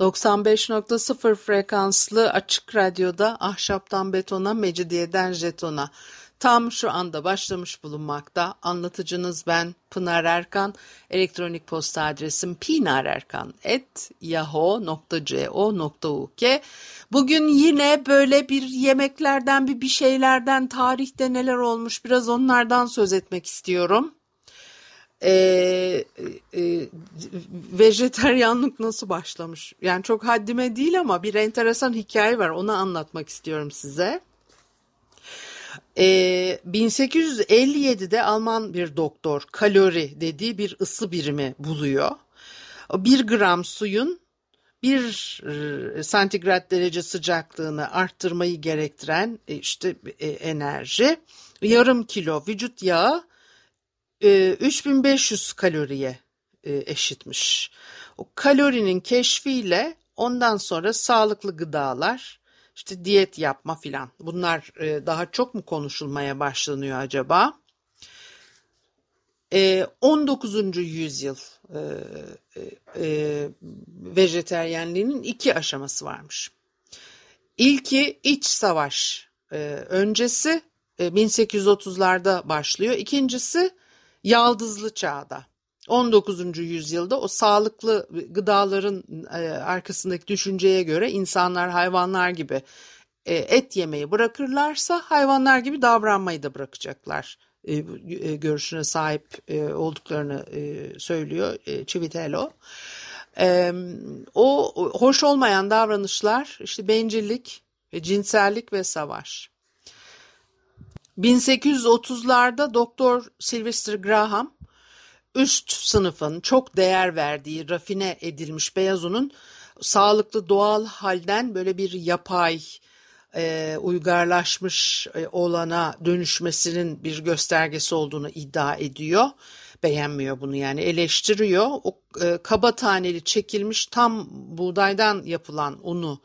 95.0 frekanslı açık radyoda ahşaptan betona, mecidiyeden jetona tam şu anda başlamış bulunmakta. Anlatıcınız ben Pınar Erkan. Elektronik posta adresim pinarerkan.yahoo.co.uk Bugün yine böyle bir yemeklerden bir bir şeylerden tarihte neler olmuş biraz onlardan söz etmek istiyorum e, e, vejeteryanlık nasıl başlamış? Yani çok haddime değil ama bir enteresan hikaye var. Onu anlatmak istiyorum size. E, 1857'de Alman bir doktor kalori dediği bir ısı birimi buluyor. Bir gram suyun bir e, santigrat derece sıcaklığını arttırmayı gerektiren e, işte e, enerji yarım kilo vücut yağı 3500 kaloriye eşitmiş. O kalorinin keşfiyle ondan sonra sağlıklı gıdalar, işte diyet yapma filan bunlar daha çok mu konuşulmaya başlanıyor acaba? 19. yüzyıl vejeteryenliğinin iki aşaması varmış. İlki iç savaş öncesi 1830'larda başlıyor. İkincisi Yaldızlı çağda 19. yüzyılda o sağlıklı gıdaların e, arkasındaki düşünceye göre insanlar hayvanlar gibi e, et yemeyi bırakırlarsa hayvanlar gibi davranmayı da bırakacaklar e, görüşüne sahip olduklarını söylüyor Civitello. O hoş olmayan davranışlar işte bencillik, cinsellik ve savaş. 1830'larda Doktor Sylvester Graham üst sınıfın çok değer verdiği rafine edilmiş beyaz unun sağlıklı doğal halden böyle bir yapay e, uygarlaşmış e, olana dönüşmesinin bir göstergesi olduğunu iddia ediyor. Beğenmiyor bunu yani eleştiriyor. O e, kaba taneli çekilmiş tam buğdaydan yapılan unu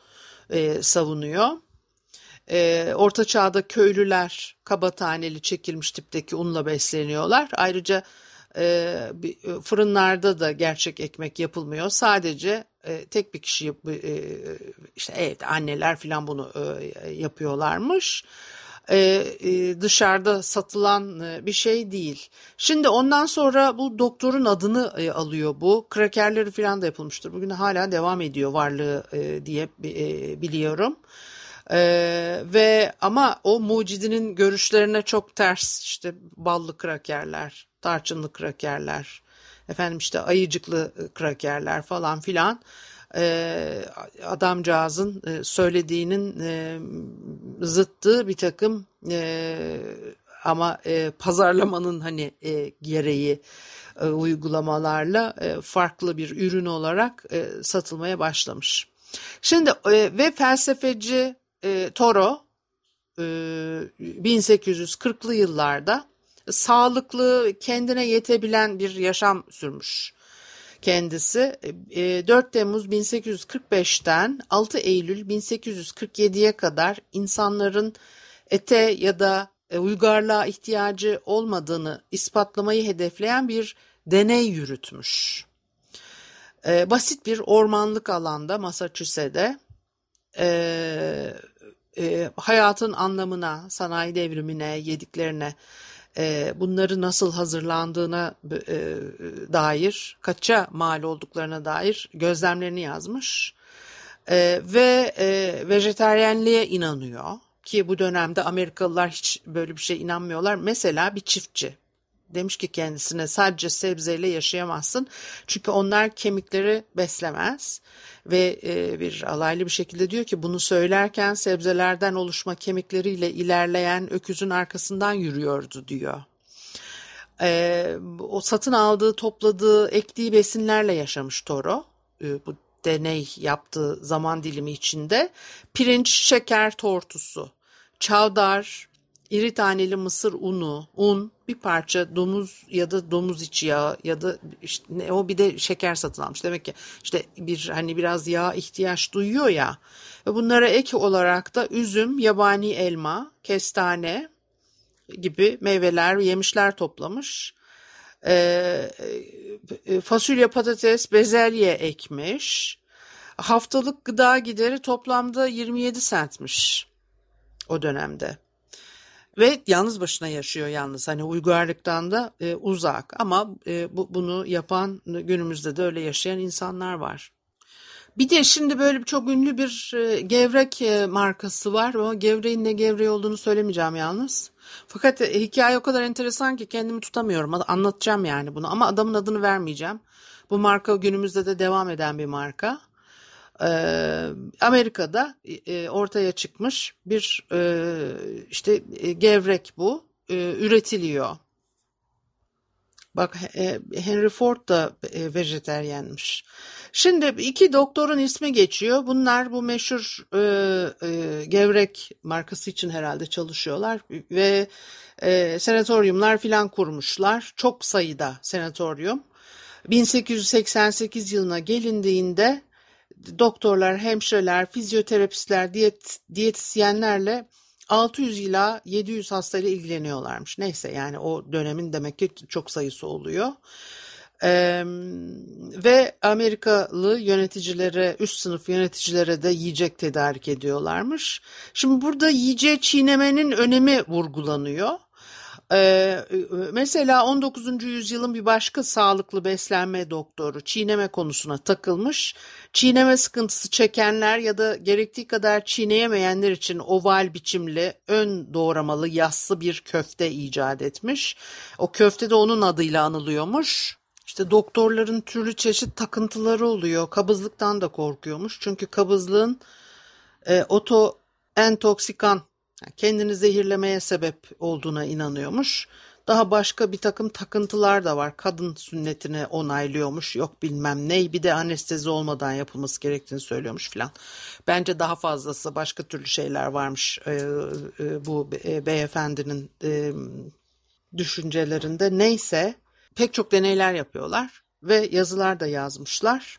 e, savunuyor. E, Orta Çağ'da köylüler kaba taneli çekilmiş tipteki unla besleniyorlar. Ayrıca e, fırınlarda da gerçek ekmek yapılmıyor. Sadece e, tek bir kişi e, işte evde anneler falan bunu e, yapıyorlarmış. Ee, e, dışarıda satılan e, bir şey değil. Şimdi ondan sonra bu doktorun adını e, alıyor bu. Krakerleri falan da yapılmıştır. Bugün hala devam ediyor varlığı e, diye e, biliyorum. Ee, ve ama o mucidinin görüşlerine çok ters işte ballı krakerler, tarçınlı krakerler, efendim işte ayıcıklı krakerler falan filan e, adamcağızın e, söylediğinin e, zıttı bir takım e, ama e, pazarlamanın hani e, gereği e, uygulamalarla e, farklı bir ürün olarak e, satılmaya başlamış. Şimdi e, ve felsefeci e, Toro e, 1840'lı yıllarda sağlıklı, kendine yetebilen bir yaşam sürmüş kendisi. E, 4 Temmuz 1845'ten 6 Eylül 1847'ye kadar insanların ete ya da e, uygarlığa ihtiyacı olmadığını ispatlamayı hedefleyen bir deney yürütmüş. E, basit bir ormanlık alanda Massachusetts'te e, e, hayatın anlamına, sanayi devrimine, yediklerine, e, bunları nasıl hazırlandığına e, dair, kaça mal olduklarına dair gözlemlerini yazmış. E, ve e, vejeteryenliğe inanıyor ki bu dönemde Amerikalılar hiç böyle bir şey inanmıyorlar. Mesela bir çiftçi demiş ki kendisine sadece sebzeyle yaşayamazsın. Çünkü onlar kemikleri beslemez ve e, bir alaylı bir şekilde diyor ki bunu söylerken sebzelerden oluşma kemikleriyle ilerleyen öküzün arkasından yürüyordu diyor. E, o satın aldığı, topladığı, ektiği besinlerle yaşamış Toro. E, bu deney yaptığı zaman dilimi içinde pirinç şeker tortusu, çavdar, iri taneli mısır unu, un, bir parça domuz ya da domuz içi yağı ya da işte ne, o bir de şeker satın almış. Demek ki işte bir hani biraz yağ ihtiyaç duyuyor ya. Ve bunlara ek olarak da üzüm, yabani elma, kestane gibi meyveler ve yemişler toplamış. Ee, fasulye, patates, bezelye ekmiş. Haftalık gıda gideri toplamda 27 centmiş o dönemde. Ve yalnız başına yaşıyor yalnız hani uygarlıktan da e, uzak ama e, bu, bunu yapan günümüzde de öyle yaşayan insanlar var. Bir de şimdi böyle çok ünlü bir e, gevrek e, markası var ama gevreğin ne gevreği olduğunu söylemeyeceğim yalnız. Fakat e, hikaye o kadar enteresan ki kendimi tutamıyorum. Anlatacağım yani bunu ama adamın adını vermeyeceğim. Bu marka günümüzde de devam eden bir marka. Ee, Amerika'da e, ortaya çıkmış bir e, işte e, gevrek bu üretiliyor. Bak Henry Ford da e, vejeteryenmiş. Şimdi iki doktorun ismi geçiyor. Bunlar bu meşhur gevrek markası için herhalde çalışıyorlar ve e, senatoryumlar filan kurmuşlar. Çok sayıda senatoryum. 1888 yılına gelindiğinde doktorlar, hemşireler, fizyoterapistler, diyet, diyetisyenlerle 600 ila 700 hastayla ilgileniyorlarmış. Neyse yani o dönemin demek ki çok sayısı oluyor. Ee, ve Amerikalı yöneticilere, üst sınıf yöneticilere de yiyecek tedarik ediyorlarmış. Şimdi burada yiyeceği çiğnemenin önemi vurgulanıyor. Ee, mesela 19. yüzyılın bir başka sağlıklı beslenme doktoru çiğneme konusuna takılmış. Çiğneme sıkıntısı çekenler ya da gerektiği kadar çiğneyemeyenler için oval biçimli ön doğramalı yassı bir köfte icat etmiş. O köfte de onun adıyla anılıyormuş. İşte doktorların türlü çeşit takıntıları oluyor. Kabızlıktan da korkuyormuş. Çünkü kabızlığın e, oto entoksikan kendini zehirlemeye sebep olduğuna inanıyormuş. Daha başka bir takım takıntılar da var. Kadın sünnetini onaylıyormuş. Yok bilmem ney. Bir de anestezi olmadan yapılması gerektiğini söylüyormuş filan. Bence daha fazlası başka türlü şeyler varmış e, e, bu e, beyefendinin e, düşüncelerinde. Neyse pek çok deneyler yapıyorlar ve yazılar da yazmışlar.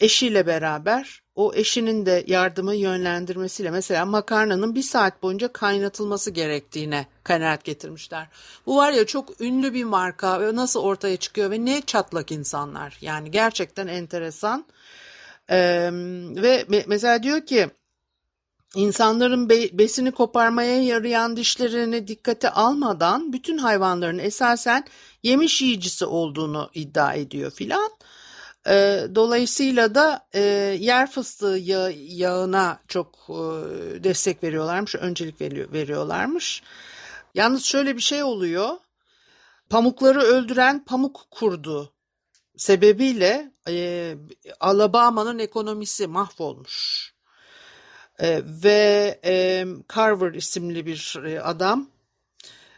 Eşiyle beraber o eşinin de yardımı yönlendirmesiyle mesela makarnanın bir saat boyunca kaynatılması gerektiğine kanaat getirmişler. Bu var ya çok ünlü bir marka ve nasıl ortaya çıkıyor ve ne çatlak insanlar yani gerçekten enteresan. Ee, ve mesela diyor ki insanların be besini koparmaya yarayan dişlerini dikkate almadan bütün hayvanların esasen yemiş yiyicisi olduğunu iddia ediyor filan. E, dolayısıyla da e, yer fıstığı yağı, yağına çok e, destek veriyorlarmış, öncelik veriyor, veriyorlarmış. Yalnız şöyle bir şey oluyor. Pamukları öldüren pamuk kurdu sebebiyle e, Alabama'nın ekonomisi mahvolmuş. E, ve e, Carver isimli bir adam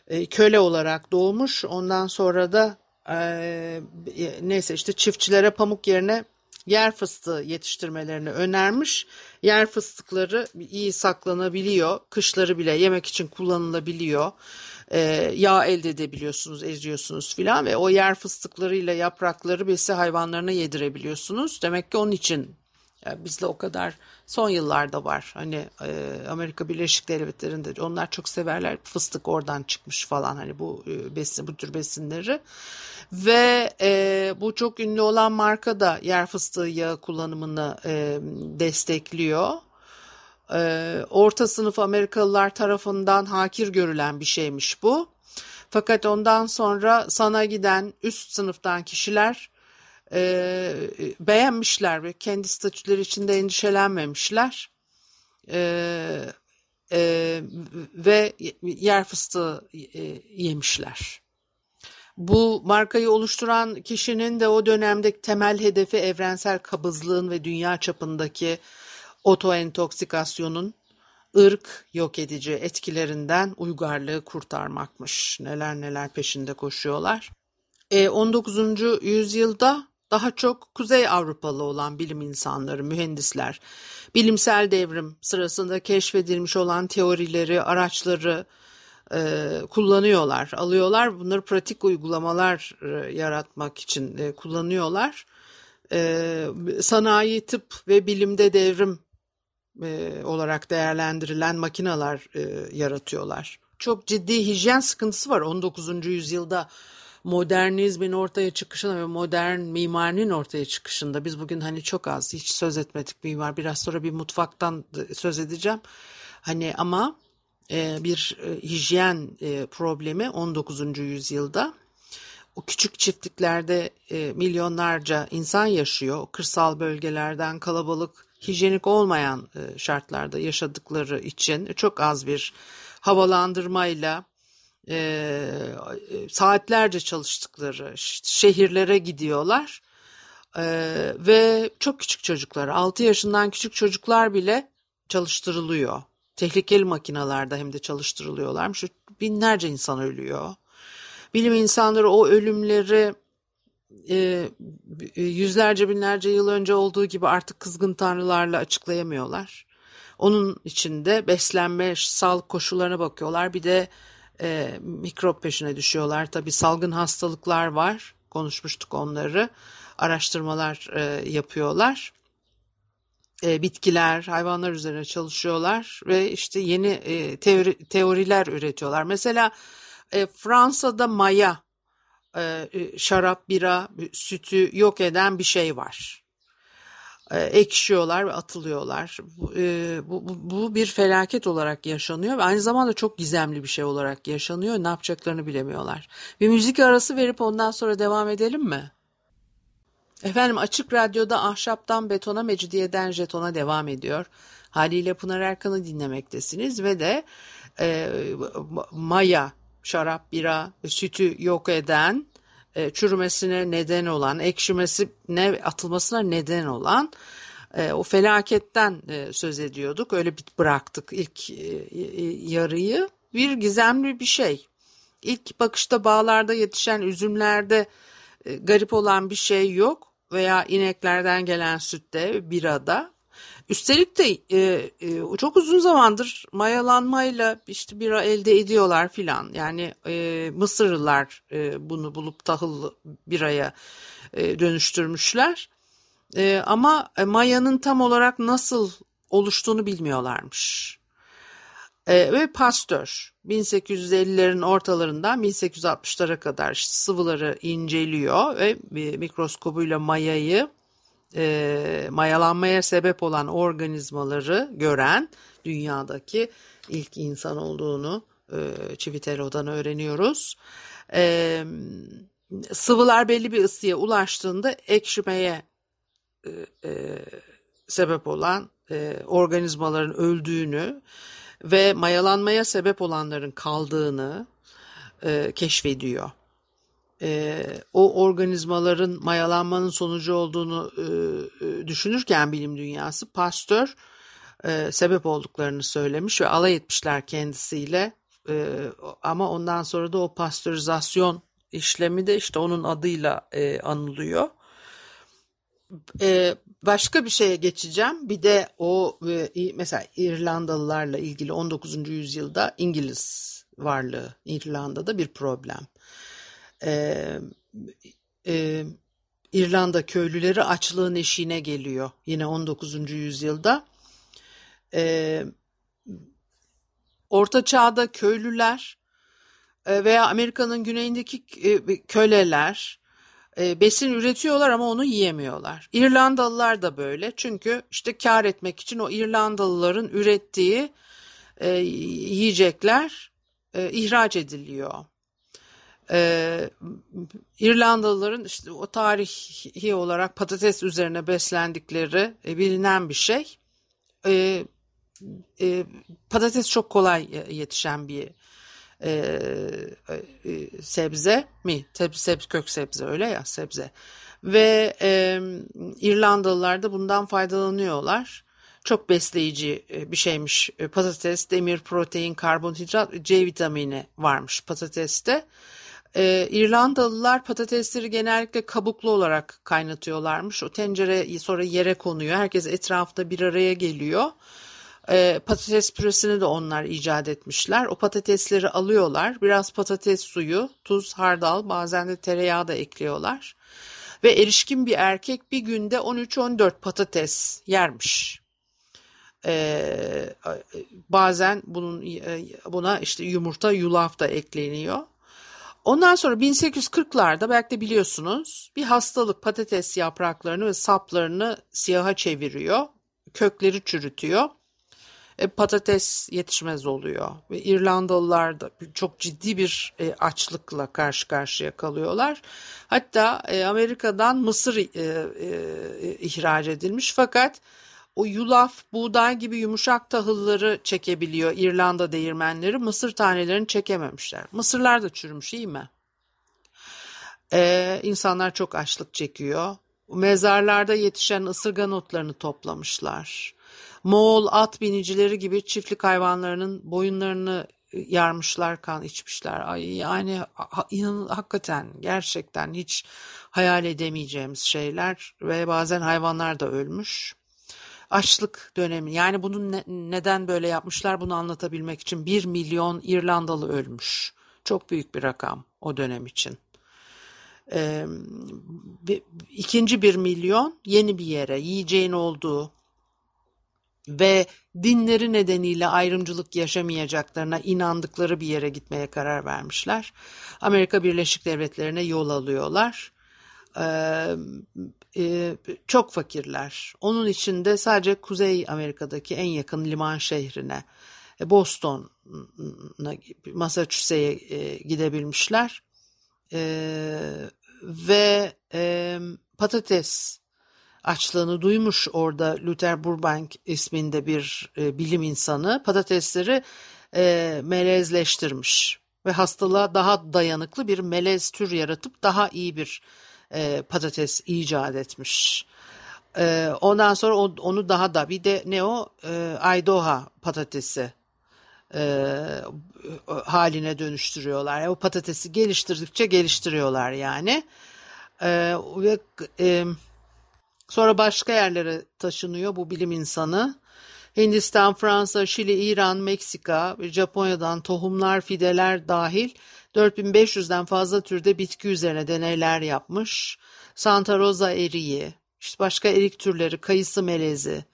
e, köle olarak doğmuş. Ondan sonra da e, neyse işte çiftçilere pamuk yerine yer fıstığı yetiştirmelerini önermiş. Yer fıstıkları iyi saklanabiliyor. Kışları bile yemek için kullanılabiliyor. E, yağ elde edebiliyorsunuz, eziyorsunuz filan ve o yer fıstıklarıyla yaprakları besi hayvanlarına yedirebiliyorsunuz. Demek ki onun için yani bizde o kadar son yıllarda var. Hani e, Amerika Birleşik Devletleri'nde onlar çok severler. Fıstık oradan çıkmış falan hani bu e, besin bu tür besinleri. Ve e, bu çok ünlü olan marka da yer fıstığı yağı kullanımını e, destekliyor. E, orta sınıf Amerikalılar tarafından hakir görülen bir şeymiş bu. Fakat ondan sonra sana giden üst sınıftan kişiler e, beğenmişler ve kendi statüleri içinde endişelenmemişler. E, e, ve yer fıstığı e, yemişler. Bu markayı oluşturan kişinin de o dönemdeki temel hedefi evrensel kabızlığın ve dünya çapındaki otoentoksikasyonun ırk yok edici etkilerinden uygarlığı kurtarmakmış. Neler neler peşinde koşuyorlar. E, 19. yüzyılda daha çok Kuzey Avrupalı olan bilim insanları, mühendisler, bilimsel devrim sırasında keşfedilmiş olan teorileri, araçları e, kullanıyorlar, alıyorlar. Bunları pratik uygulamalar e, yaratmak için e, kullanıyorlar. E, sanayi, tıp ve bilimde devrim e, olarak değerlendirilen makineler e, yaratıyorlar. Çok ciddi hijyen sıkıntısı var 19. yüzyılda modernizmin ortaya çıkışında ve modern mimarinin ortaya çıkışında biz bugün hani çok az hiç söz etmedik mimar biraz sonra bir mutfaktan söz edeceğim hani ama e, bir e, hijyen e, problemi 19. yüzyılda o küçük çiftliklerde milyonlarca insan yaşıyor kırsal bölgelerden kalabalık hijyenik olmayan şartlarda yaşadıkları için çok az bir havalandırmayla e, e, saatlerce çalıştıkları şehirlere gidiyorlar e, ve çok küçük çocuklar 6 yaşından küçük çocuklar bile çalıştırılıyor. Tehlikeli makinalarda hem de çalıştırılıyorlarmış. Binlerce insan ölüyor. Bilim insanları o ölümleri e, yüzlerce binlerce yıl önce olduğu gibi artık kızgın tanrılarla açıklayamıyorlar. Onun içinde beslenme, sağlık koşullarına bakıyorlar. Bir de e, mikrop peşine düşüyorlar. Tabii salgın hastalıklar var. Konuşmuştuk onları. Araştırmalar e, yapıyorlar. E, bitkiler, hayvanlar üzerine çalışıyorlar ve işte yeni e, teori, teoriler üretiyorlar. Mesela e, Fransa'da maya, e, e şarap, bira, sütü yok eden bir şey var. E, ekşiyorlar ve atılıyorlar. E, bu, bu, bu bir felaket olarak yaşanıyor ve aynı zamanda çok gizemli bir şey olarak yaşanıyor. Ne yapacaklarını bilemiyorlar. Bir müzik arası verip ondan sonra devam edelim mi? Efendim Açık Radyo'da Ahşaptan Betona, Mecidiyeden Jeton'a devam ediyor. Haliyle Pınar Erkan'ı dinlemektesiniz ve de e, maya, şarap, bira, sütü yok eden e, çürümesine neden olan, ekşimesine atılmasına neden olan e, o felaketten e, söz ediyorduk. Öyle bit bıraktık ilk yarıyı. Bir gizemli bir şey. İlk bakışta bağlarda yetişen üzümlerde garip olan bir şey yok veya ineklerden gelen sütte, birada Üstelik de e, e, çok uzun zamandır mayalanmayla işte bira elde ediyorlar filan. Yani e, Mısırlılar e, bunu bulup tahıl biraya e, dönüştürmüşler. E, ama mayanın tam olarak nasıl oluştuğunu bilmiyorlarmış. E, ve Pasteur 1850'lerin ortalarından 1860'lara kadar sıvıları inceliyor ve mikroskobuyla mayayı e, mayalanmaya sebep olan organizmaları gören dünyadaki ilk insan olduğunu e, Civitero'dan öğreniyoruz. E, sıvılar belli bir ısıya ulaştığında ekşimeye e, e, sebep olan e, organizmaların öldüğünü ve mayalanmaya sebep olanların kaldığını e, keşfediyor e, o organizmaların mayalanmanın sonucu olduğunu e, e, düşünürken bilim dünyası Pasteur e, sebep olduklarını söylemiş ve alay etmişler kendisiyle e, ama ondan sonra da o pastörizasyon işlemi de işte onun adıyla e, anılıyor. E, başka bir şeye geçeceğim. Bir de o e, mesela İrlandalılarla ilgili 19. yüzyılda İngiliz varlığı İrlanda'da bir problem e, e, İrlanda köylüleri açlığın eşiğine geliyor yine 19. yüzyılda. E, Orta Çağ'da köylüler e, veya Amerika'nın güneyindeki e, köleler e, besin üretiyorlar ama onu yiyemiyorlar. İrlandalılar da böyle çünkü işte kar etmek için o İrlandalıların ürettiği e, yiyecekler e, ihraç ediliyor e, İrlandalıların işte o tarihi olarak patates üzerine beslendikleri e, bilinen bir şey. E, e, patates çok kolay yetişen bir e, e, sebze mi? Sebze, sebze, kök sebze öyle ya sebze. Ve e, İrlandalılar da bundan faydalanıyorlar. Çok besleyici e, bir şeymiş patates, demir, protein, karbonhidrat, C vitamini varmış patateste Ee, İrlandalılar patatesleri genellikle kabuklu olarak kaynatıyorlarmış. O tencere sonra yere konuyor. Herkes etrafta bir araya geliyor. Ee, patates püresini de onlar icat etmişler. O patatesleri alıyorlar. Biraz patates suyu, tuz, hardal, bazen de tereyağı da ekliyorlar. Ve erişkin bir erkek bir günde 13-14 patates yermiş. Ee, bazen bunun buna işte yumurta, yulaf da ekleniyor. Ondan sonra 1840'larda belki de biliyorsunuz bir hastalık patates yapraklarını ve saplarını siyaha çeviriyor. Kökleri çürütüyor. E, patates yetişmez oluyor. Ve İrlandalılar da çok ciddi bir e, açlıkla karşı karşıya kalıyorlar. Hatta e, Amerika'dan mısır e, e, ihraç edilmiş fakat o yulaf, buğday gibi yumuşak tahılları çekebiliyor İrlanda değirmenleri. Mısır tanelerini çekememişler. Mısırlar da çürümüş iyi mi? Ee, insanlar çok açlık çekiyor. Mezarlarda yetişen ısırgan otlarını toplamışlar. Moğol at binicileri gibi çiftlik hayvanlarının boyunlarını yarmışlar, kan içmişler. Ay yani ha, inan, hakikaten gerçekten hiç hayal edemeyeceğimiz şeyler ve bazen hayvanlar da ölmüş açlık dönemi yani bunu ne, neden böyle yapmışlar bunu anlatabilmek için 1 milyon İrlandalı ölmüş. Çok büyük bir rakam o dönem için. Ee, ikinci bir milyon yeni bir yere yiyeceğin olduğu ve dinleri nedeniyle ayrımcılık yaşamayacaklarına inandıkları bir yere gitmeye karar vermişler. Amerika Birleşik Devletleri'ne yol alıyorlar. E, çok fakirler. Onun içinde sadece Kuzey Amerika'daki en yakın liman şehrine e, Boston'a Massachusetts'e e, gidebilmişler. E, ve e, patates açlığını duymuş orada Luther Burbank isminde bir e, bilim insanı patatesleri e, melezleştirmiş ve hastalığa daha dayanıklı bir melez tür yaratıp daha iyi bir e, patates icat etmiş. E, ondan sonra o, onu daha da bir de ne o e, Aydoha patatesi e, haline dönüştürüyorlar. Yani o patatesi geliştirdikçe geliştiriyorlar yani. E, ve e, sonra başka yerlere taşınıyor bu bilim insanı. Hindistan, Fransa, Şili, İran, Meksika Japonya'dan tohumlar, fideler dahil 4500'den fazla türde bitki üzerine deneyler yapmış. Santa Rosa eriği, işte başka erik türleri, kayısı melezi,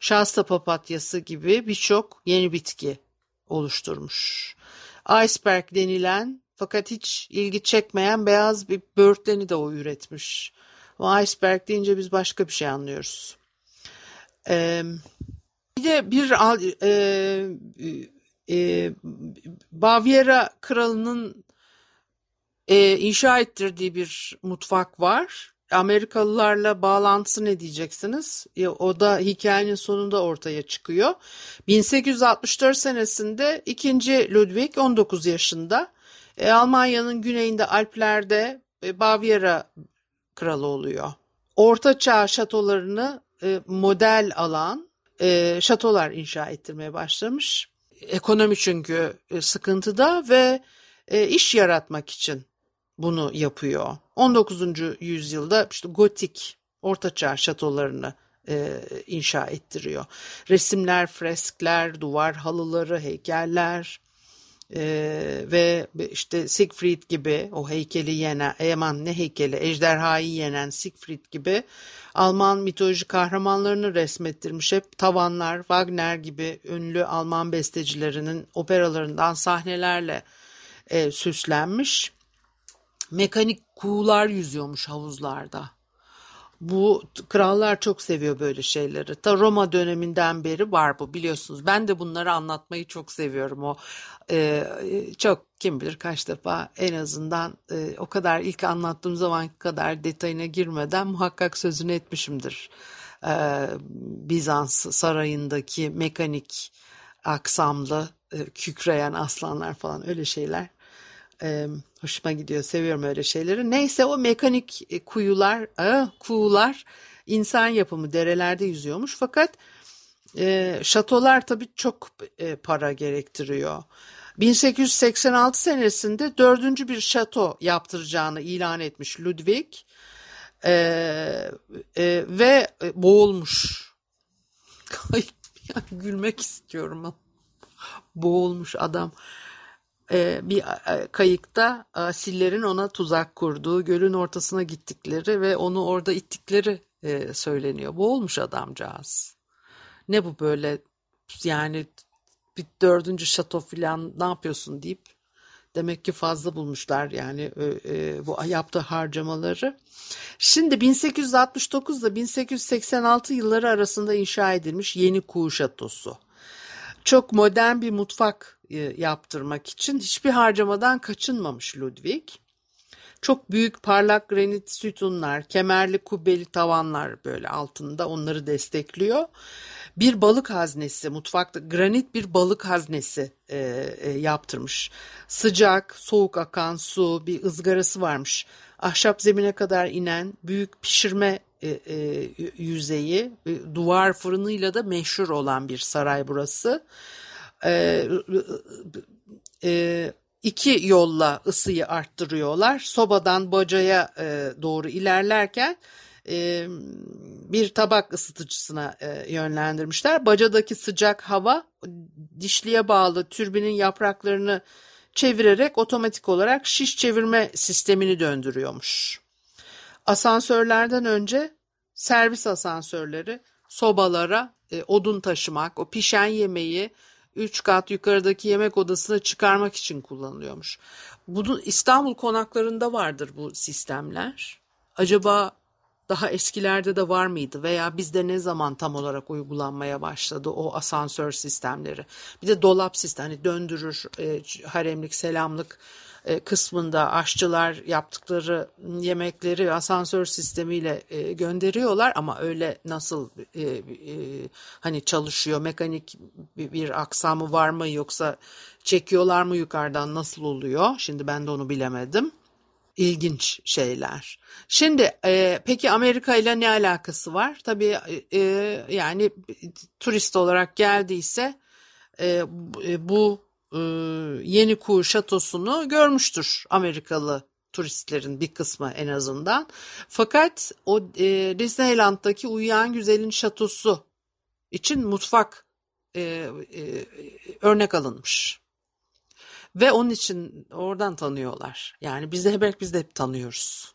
şasta papatyası gibi birçok yeni bitki oluşturmuş. Iceberg denilen fakat hiç ilgi çekmeyen beyaz bir böğürtleni de o üretmiş. O iceberg deyince biz başka bir şey anlıyoruz. Ee, bir de bir e, e, Baviera kralının e, inşa ettirdiği bir mutfak var. Amerikalılarla bağlantısı ne diyeceksiniz? E, o da hikayenin sonunda ortaya çıkıyor. 1864 senesinde 2. Ludwig 19 yaşında e, Almanya'nın güneyinde Alplerde e, Baviera kralı oluyor. Orta çağ şatolarını e, model alan e, şatolar inşa ettirmeye başlamış. Ekonomi çünkü e, sıkıntıda ve e, iş yaratmak için bunu yapıyor. 19. yüzyılda işte gotik ortaçağ şatolarını e, inşa ettiriyor. Resimler, freskler, duvar halıları, heykeller e, ve işte Siegfried gibi o heykeli yenen, Eman ne heykeli, ejderhayı yenen Siegfried gibi Alman mitoloji kahramanlarını resmettirmiş. Hep tavanlar, Wagner gibi ünlü Alman bestecilerinin operalarından sahnelerle e, süslenmiş. Mekanik kuğular yüzüyormuş havuzlarda. Bu krallar çok seviyor böyle şeyleri. Ta Roma döneminden beri var bu biliyorsunuz. Ben de bunları anlatmayı çok seviyorum. O e, çok kim bilir kaç defa en azından e, o kadar ilk anlattığım zaman kadar detayına girmeden muhakkak sözünü etmişimdir. E, Bizans sarayındaki mekanik aksamlı e, kükreyen aslanlar falan öyle şeyler e, hoşuma gidiyor. Seviyorum öyle şeyleri. Neyse o mekanik e, kuyular, e, kuğular insan yapımı derelerde yüzüyormuş. Fakat e, şatolar tabii çok e, para gerektiriyor. 1886 senesinde dördüncü bir şato yaptıracağını ilan etmiş Ludwig e, e, ve boğulmuş. Gülmek istiyorum boğulmuş adam e, bir e, kayıkta asillerin ona tuzak kurduğu, gölün ortasına gittikleri ve onu orada ittikleri e, söyleniyor. Boğulmuş adamcağız. Ne bu böyle yani bir dördüncü şato filan ne yapıyorsun deyip demek ki fazla bulmuşlar yani e, bu yaptığı harcamaları. Şimdi 1869 ile 1886 yılları arasında inşa edilmiş Yeni Kuğu Şatosu. Çok modern bir mutfak yaptırmak için hiçbir harcamadan kaçınmamış Ludwig. Çok büyük parlak granit sütunlar, kemerli kubbeli tavanlar böyle altında onları destekliyor. Bir balık haznesi, mutfakta granit bir balık haznesi e, e, yaptırmış. Sıcak, soğuk akan su, bir ızgarası varmış. Ahşap zemine kadar inen büyük pişirme e, e, yüzeyi, e, duvar fırınıyla da meşhur olan bir saray burası. E, e, iki yolla ısıyı arttırıyorlar. Sobadan bacaya e, doğru ilerlerken e, bir tabak ısıtıcısına e, yönlendirmişler. Bacadaki sıcak hava dişliye bağlı türbinin yapraklarını çevirerek otomatik olarak şiş çevirme sistemini döndürüyormuş. Asansörlerden önce servis asansörleri sobalara e, odun taşımak, o pişen yemeği üç kat yukarıdaki yemek odasına çıkarmak için kullanılıyormuş. Bunun İstanbul konaklarında vardır bu sistemler. Acaba daha eskilerde de var mıydı veya bizde ne zaman tam olarak uygulanmaya başladı o asansör sistemleri? Bir de dolap sistemi hani döndürür e, haremlik selamlık kısmında aşçılar yaptıkları yemekleri asansör sistemiyle e, gönderiyorlar ama öyle nasıl e, e, hani çalışıyor mekanik bir aksamı var mı yoksa çekiyorlar mı yukarıdan nasıl oluyor? Şimdi ben de onu bilemedim ilginç şeyler. Şimdi e, peki Amerika ile ne alakası var? Tabii e, yani turist olarak geldiyse e, bu e, Yeni Kuğu şatosunu görmüştür Amerikalı turistlerin bir kısmı en azından. Fakat o e, Disneyland'daki Uyuyan Güzel'in şatosu için mutfak e, e, örnek alınmış. Ve onun için oradan tanıyorlar. Yani biz de belki biz de hep tanıyoruz.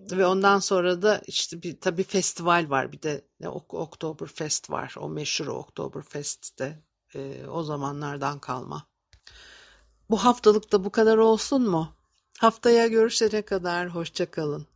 Ve ondan sonra da işte bir tabii festival var. Bir de ne Oktoberfest var. O meşhur Oktoberfest'te e, o zamanlardan kalma. Bu haftalık da bu kadar olsun mu? Haftaya görüşene kadar hoşça kalın.